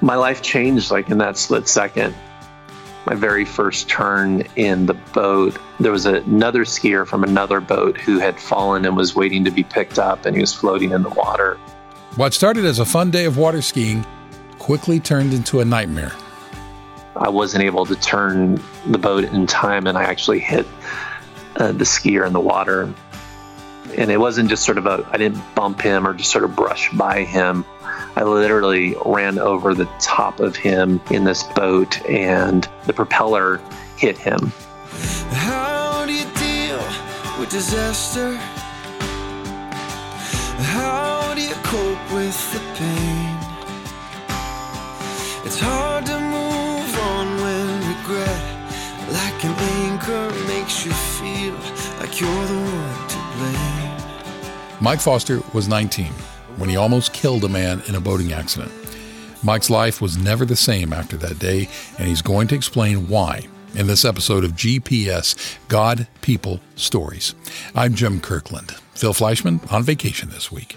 My life changed like in that split second. My very first turn in the boat, there was another skier from another boat who had fallen and was waiting to be picked up, and he was floating in the water. What started as a fun day of water skiing quickly turned into a nightmare. I wasn't able to turn the boat in time, and I actually hit uh, the skier in the water. And it wasn't just sort of a, I didn't bump him or just sort of brush by him. I literally ran over the top of him in this boat, and the propeller hit him. How do you deal with disaster? How do you cope with the pain? It's hard to move on when regret, like an anchor, makes you feel like you're the one. Mike Foster was 19 when he almost killed a man in a boating accident. Mike's life was never the same after that day, and he's going to explain why in this episode of GPS God, People, Stories. I'm Jim Kirkland. Phil Fleischman on vacation this week.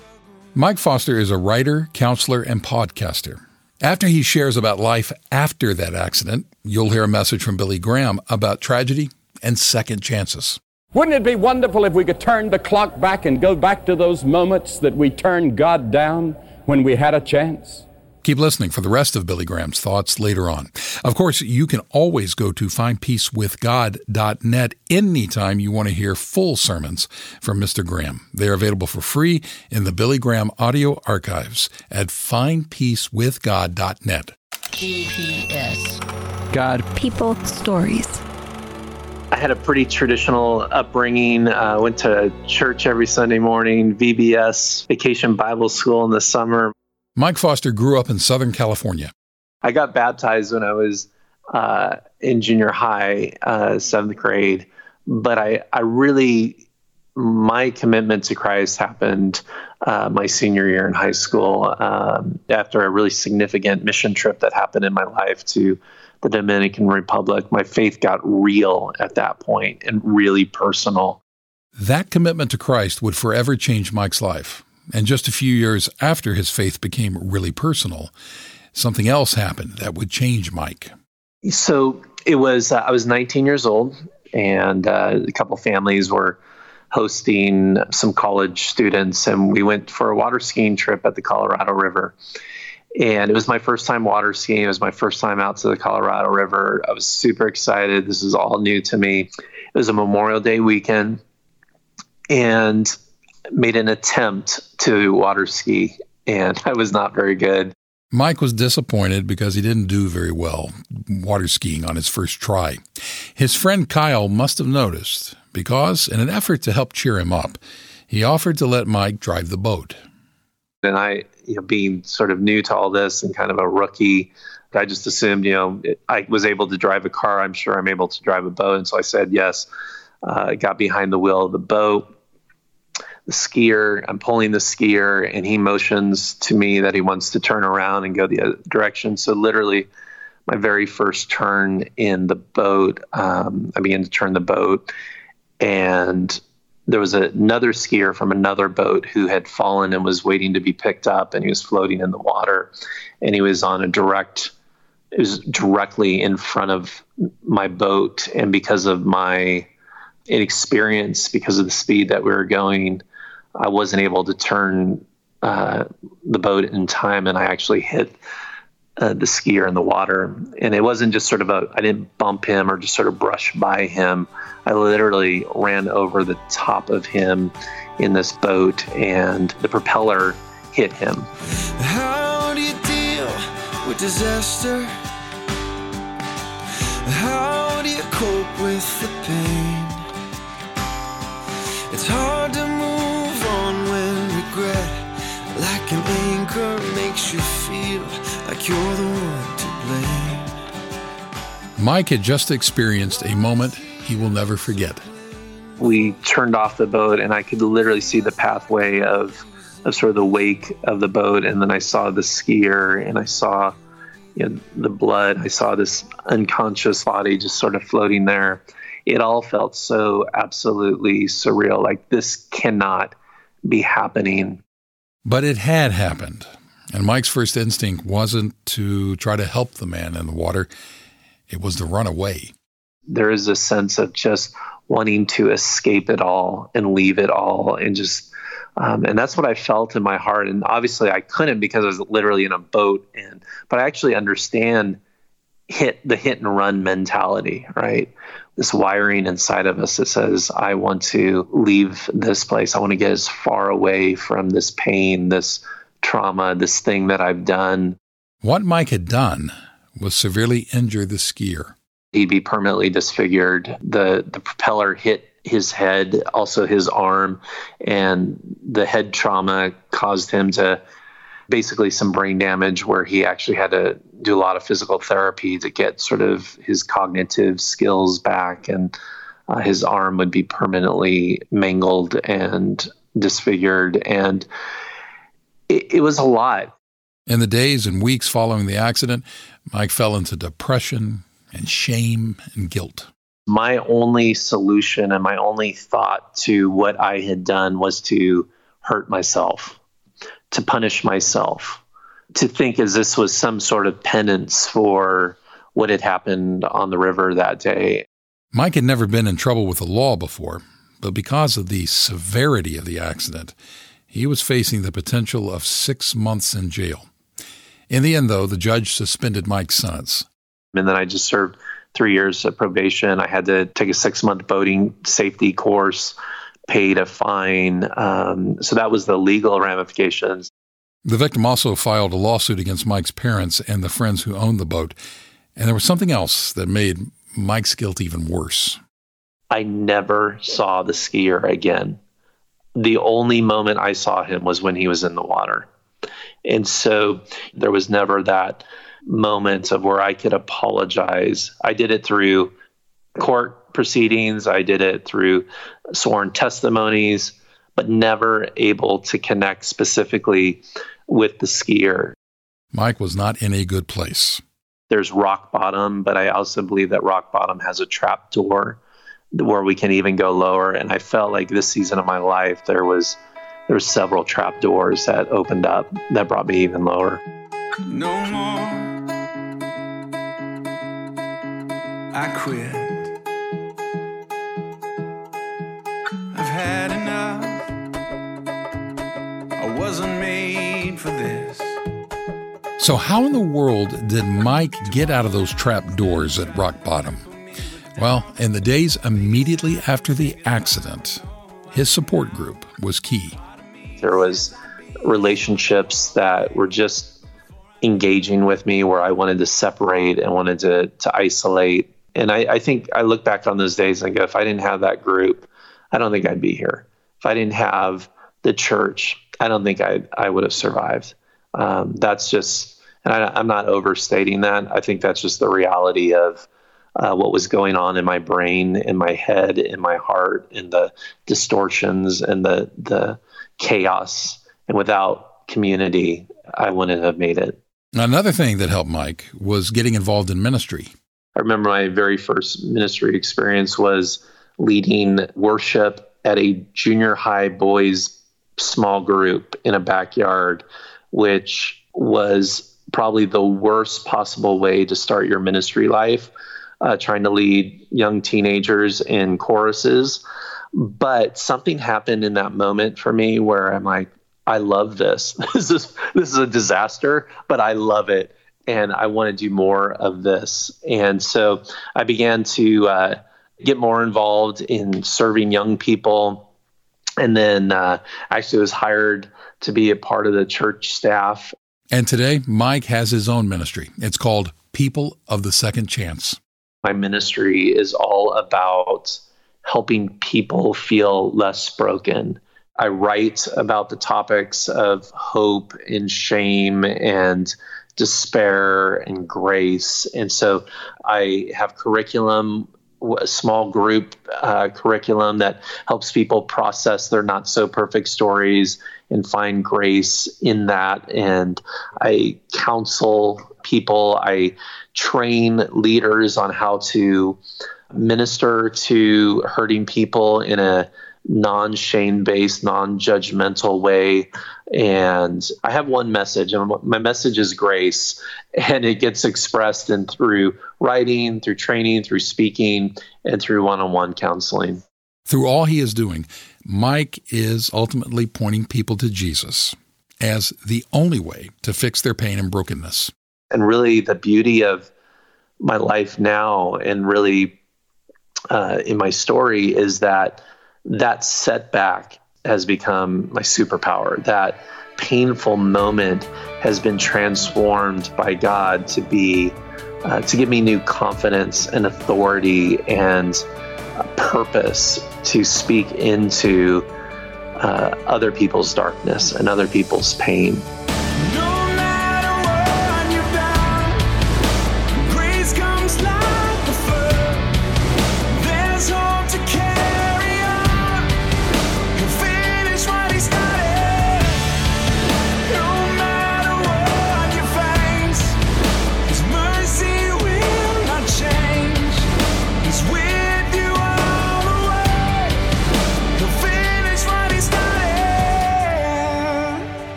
Mike Foster is a writer, counselor, and podcaster. After he shares about life after that accident, you'll hear a message from Billy Graham about tragedy and second chances. Wouldn't it be wonderful if we could turn the clock back and go back to those moments that we turned God down when we had a chance? Keep listening for the rest of Billy Graham's thoughts later on. Of course, you can always go to findpeacewithgod.net anytime you want to hear full sermons from Mr. Graham. They are available for free in the Billy Graham audio archives at findpeacewithgod.net. GPS. God. People. Stories. I had a pretty traditional upbringing. Uh, went to church every Sunday morning, VBS, Vacation Bible School in the summer. Mike Foster grew up in Southern California. I got baptized when I was uh, in junior high, uh, seventh grade, but I, I really, my commitment to Christ happened uh, my senior year in high school um, after a really significant mission trip that happened in my life to the Dominican Republic, my faith got real at that point and really personal. That commitment to Christ would forever change Mike's life. And just a few years after his faith became really personal, something else happened that would change Mike. So it was, uh, I was 19 years old, and uh, a couple families were hosting some college students, and we went for a water skiing trip at the Colorado River. And it was my first time water skiing. It was my first time out to the Colorado River. I was super excited. This is all new to me. It was a Memorial Day weekend and made an attempt to water ski, and I was not very good. Mike was disappointed because he didn't do very well water skiing on his first try. His friend Kyle must have noticed because, in an effort to help cheer him up, he offered to let Mike drive the boat. And I, you know, being sort of new to all this and kind of a rookie, I just assumed, you know, I was able to drive a car. I'm sure I'm able to drive a boat. And so I said yes. Uh, I got behind the wheel of the boat. The skier, I'm pulling the skier, and he motions to me that he wants to turn around and go the other direction. So literally, my very first turn in the boat, um, I began to turn the boat, and there was another skier from another boat who had fallen and was waiting to be picked up and he was floating in the water. And he was on a direct it was directly in front of my boat. And because of my inexperience because of the speed that we were going i wasn't able to turn uh, the boat in time. And i actually hit uh, the skier in the water. And it wasn't just sort of a, I didn't bump him or just sort of brush by him. I literally ran over the top of him in this boat and the propeller hit him. How do you deal with disaster? How do you cope with the pain? It's hard to Mike had just experienced a moment he will never forget. We turned off the boat, and I could literally see the pathway of, of sort of the wake of the boat. And then I saw the skier, and I saw you know, the blood. I saw this unconscious body just sort of floating there. It all felt so absolutely surreal. Like this cannot be happening. But it had happened. And Mike's first instinct wasn't to try to help the man in the water, it was to run away. There is a sense of just wanting to escape it all and leave it all and just um, and that's what I felt in my heart. And obviously, I couldn't because I was literally in a boat. And but I actually understand hit the hit and run mentality, right? This wiring inside of us that says, "I want to leave this place. I want to get as far away from this pain, this trauma, this thing that I've done." What Mike had done was severely injure the skier. He'd be permanently disfigured. The the propeller hit his head, also his arm, and the head trauma caused him to basically some brain damage where he actually had to do a lot of physical therapy to get sort of his cognitive skills back and uh, his arm would be permanently mangled and disfigured and it, it was a lot in the days and weeks following the accident mike fell into depression and shame and guilt my only solution and my only thought to what I had done was to hurt myself, to punish myself, to think as this was some sort of penance for what had happened on the river that day. Mike had never been in trouble with the law before, but because of the severity of the accident, he was facing the potential of six months in jail. In the end, though, the judge suspended Mike's sentence. And then I just served three years of probation. I had to take a six month boating safety course, paid a fine. Um, so that was the legal ramifications. The victim also filed a lawsuit against Mike's parents and the friends who owned the boat. And there was something else that made Mike's guilt even worse. I never saw the skier again. The only moment I saw him was when he was in the water. And so there was never that moment of where I could apologize. I did it through court proceedings, I did it through sworn testimonies, but never able to connect specifically with the skier. Mike was not in a good place. There's rock bottom, but I also believe that rock bottom has a trap door where we can even go lower. And I felt like this season of my life, there was there were several trap doors that opened up that brought me even lower. No more. I quit. I've had enough. I wasn't made for this. So, how in the world did Mike get out of those trap doors at rock bottom? Well, in the days immediately after the accident, his support group was key. There was relationships that were just engaging with me where I wanted to separate and wanted to to isolate and I, I think I look back on those days and go, if I didn't have that group, I don't think I'd be here. If I didn't have the church, I don't think I I would have survived. Um, that's just, and I, am not overstating that. I think that's just the reality of uh, what was going on in my brain, in my head, in my heart, in the distortions and the the chaos. And without community, I wouldn't have made it. Another thing that helped Mike was getting involved in ministry. I remember my very first ministry experience was leading worship at a junior high boys small group in a backyard, which was probably the worst possible way to start your ministry life, uh, trying to lead young teenagers in choruses. But something happened in that moment for me where I'm like, I love this. This is this is a disaster, but I love it and I want to do more of this. And so I began to uh, get more involved in serving young people. And then uh, actually was hired to be a part of the church staff. And today, Mike has his own ministry. It's called People of the Second Chance. My ministry is all about helping people feel less broken. I write about the topics of hope and shame and despair and grace. And so I have curriculum, a small group uh, curriculum that helps people process their not so perfect stories and find grace in that. And I counsel people, I train leaders on how to minister to hurting people in a non shame based, non judgmental way. And I have one message, and my message is grace, and it gets expressed in through writing, through training, through speaking, and through one on one counseling. Through all he is doing, Mike is ultimately pointing people to Jesus as the only way to fix their pain and brokenness. And really, the beauty of my life now, and really uh, in my story, is that that setback has become my superpower. That painful moment has been transformed by God to be uh, to give me new confidence and authority and purpose to speak into uh, other people's darkness and other people's pain.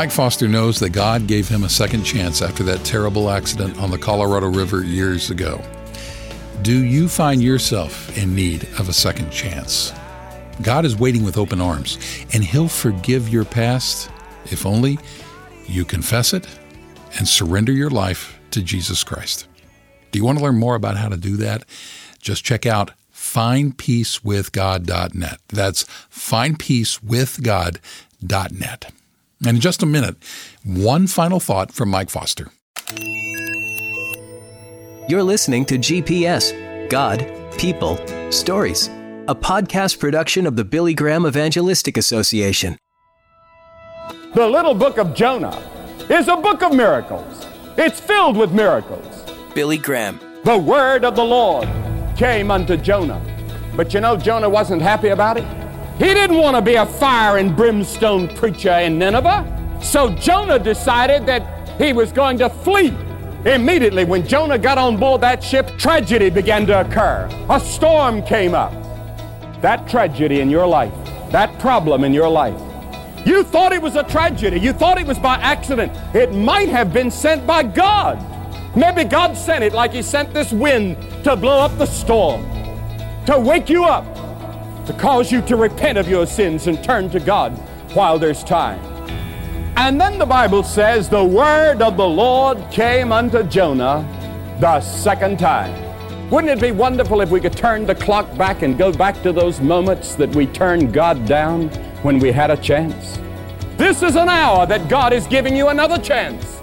Mike Foster knows that God gave him a second chance after that terrible accident on the Colorado River years ago. Do you find yourself in need of a second chance? God is waiting with open arms, and He'll forgive your past if only you confess it and surrender your life to Jesus Christ. Do you want to learn more about how to do that? Just check out findpeacewithgod.net. That's findpeacewithgod.net. And in just a minute, one final thought from Mike Foster. You're listening to GPS God, People, Stories, a podcast production of the Billy Graham Evangelistic Association. The little book of Jonah is a book of miracles, it's filled with miracles. Billy Graham. The word of the Lord came unto Jonah. But you know, Jonah wasn't happy about it. He didn't want to be a fire and brimstone preacher in Nineveh. So Jonah decided that he was going to flee. Immediately, when Jonah got on board that ship, tragedy began to occur. A storm came up. That tragedy in your life, that problem in your life, you thought it was a tragedy. You thought it was by accident. It might have been sent by God. Maybe God sent it like He sent this wind to blow up the storm, to wake you up, to cause you to repent of your sins and turn to God while there's time. And then the Bible says, The word of the Lord came unto Jonah the second time. Wouldn't it be wonderful if we could turn the clock back and go back to those moments that we turned God down when we had a chance? This is an hour that God is giving you another chance.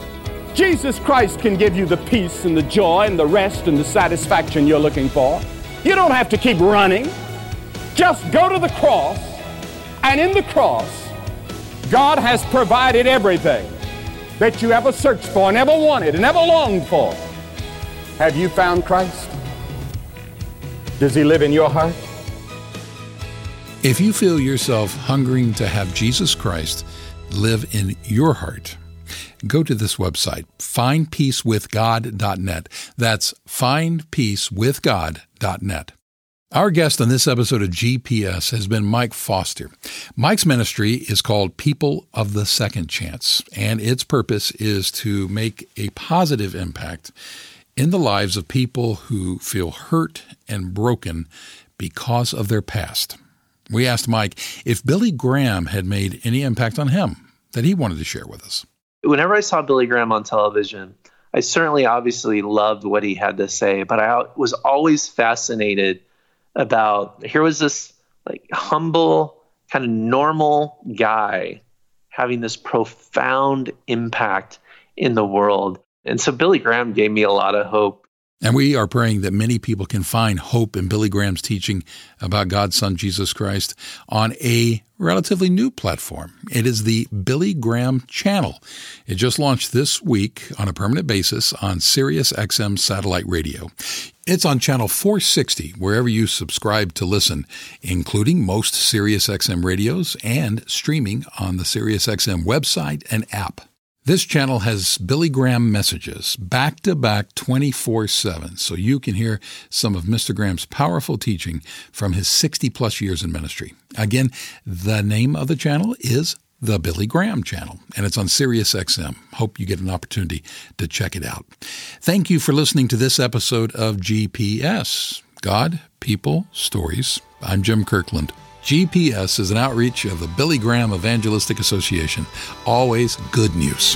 Jesus Christ can give you the peace and the joy and the rest and the satisfaction you're looking for. You don't have to keep running. Just go to the cross, and in the cross, God has provided everything that you ever searched for and ever wanted and ever longed for. Have you found Christ? Does He live in your heart? If you feel yourself hungering to have Jesus Christ live in your heart, go to this website, findpeacewithgod.net. That's findpeacewithgod.net. Our guest on this episode of GPS has been Mike Foster. Mike's ministry is called People of the Second Chance, and its purpose is to make a positive impact in the lives of people who feel hurt and broken because of their past. We asked Mike if Billy Graham had made any impact on him that he wanted to share with us. Whenever I saw Billy Graham on television, I certainly obviously loved what he had to say, but I was always fascinated about here was this like humble, kind of normal guy having this profound impact in the world. And so Billy Graham gave me a lot of hope and we are praying that many people can find hope in Billy Graham's teaching about God's Son, Jesus Christ, on a relatively new platform. It is the Billy Graham channel. It just launched this week on a permanent basis on Sirius XM satellite radio. It's on channel 460 wherever you subscribe to listen, including most Sirius XM radios and streaming on the Sirius XM website and app. This channel has Billy Graham messages back to back 24 7, so you can hear some of Mr. Graham's powerful teaching from his 60 plus years in ministry. Again, the name of the channel is the Billy Graham channel, and it's on Sirius XM. Hope you get an opportunity to check it out. Thank you for listening to this episode of GPS God, People, Stories. I'm Jim Kirkland. GPS is an outreach of the Billy Graham Evangelistic Association. Always good news.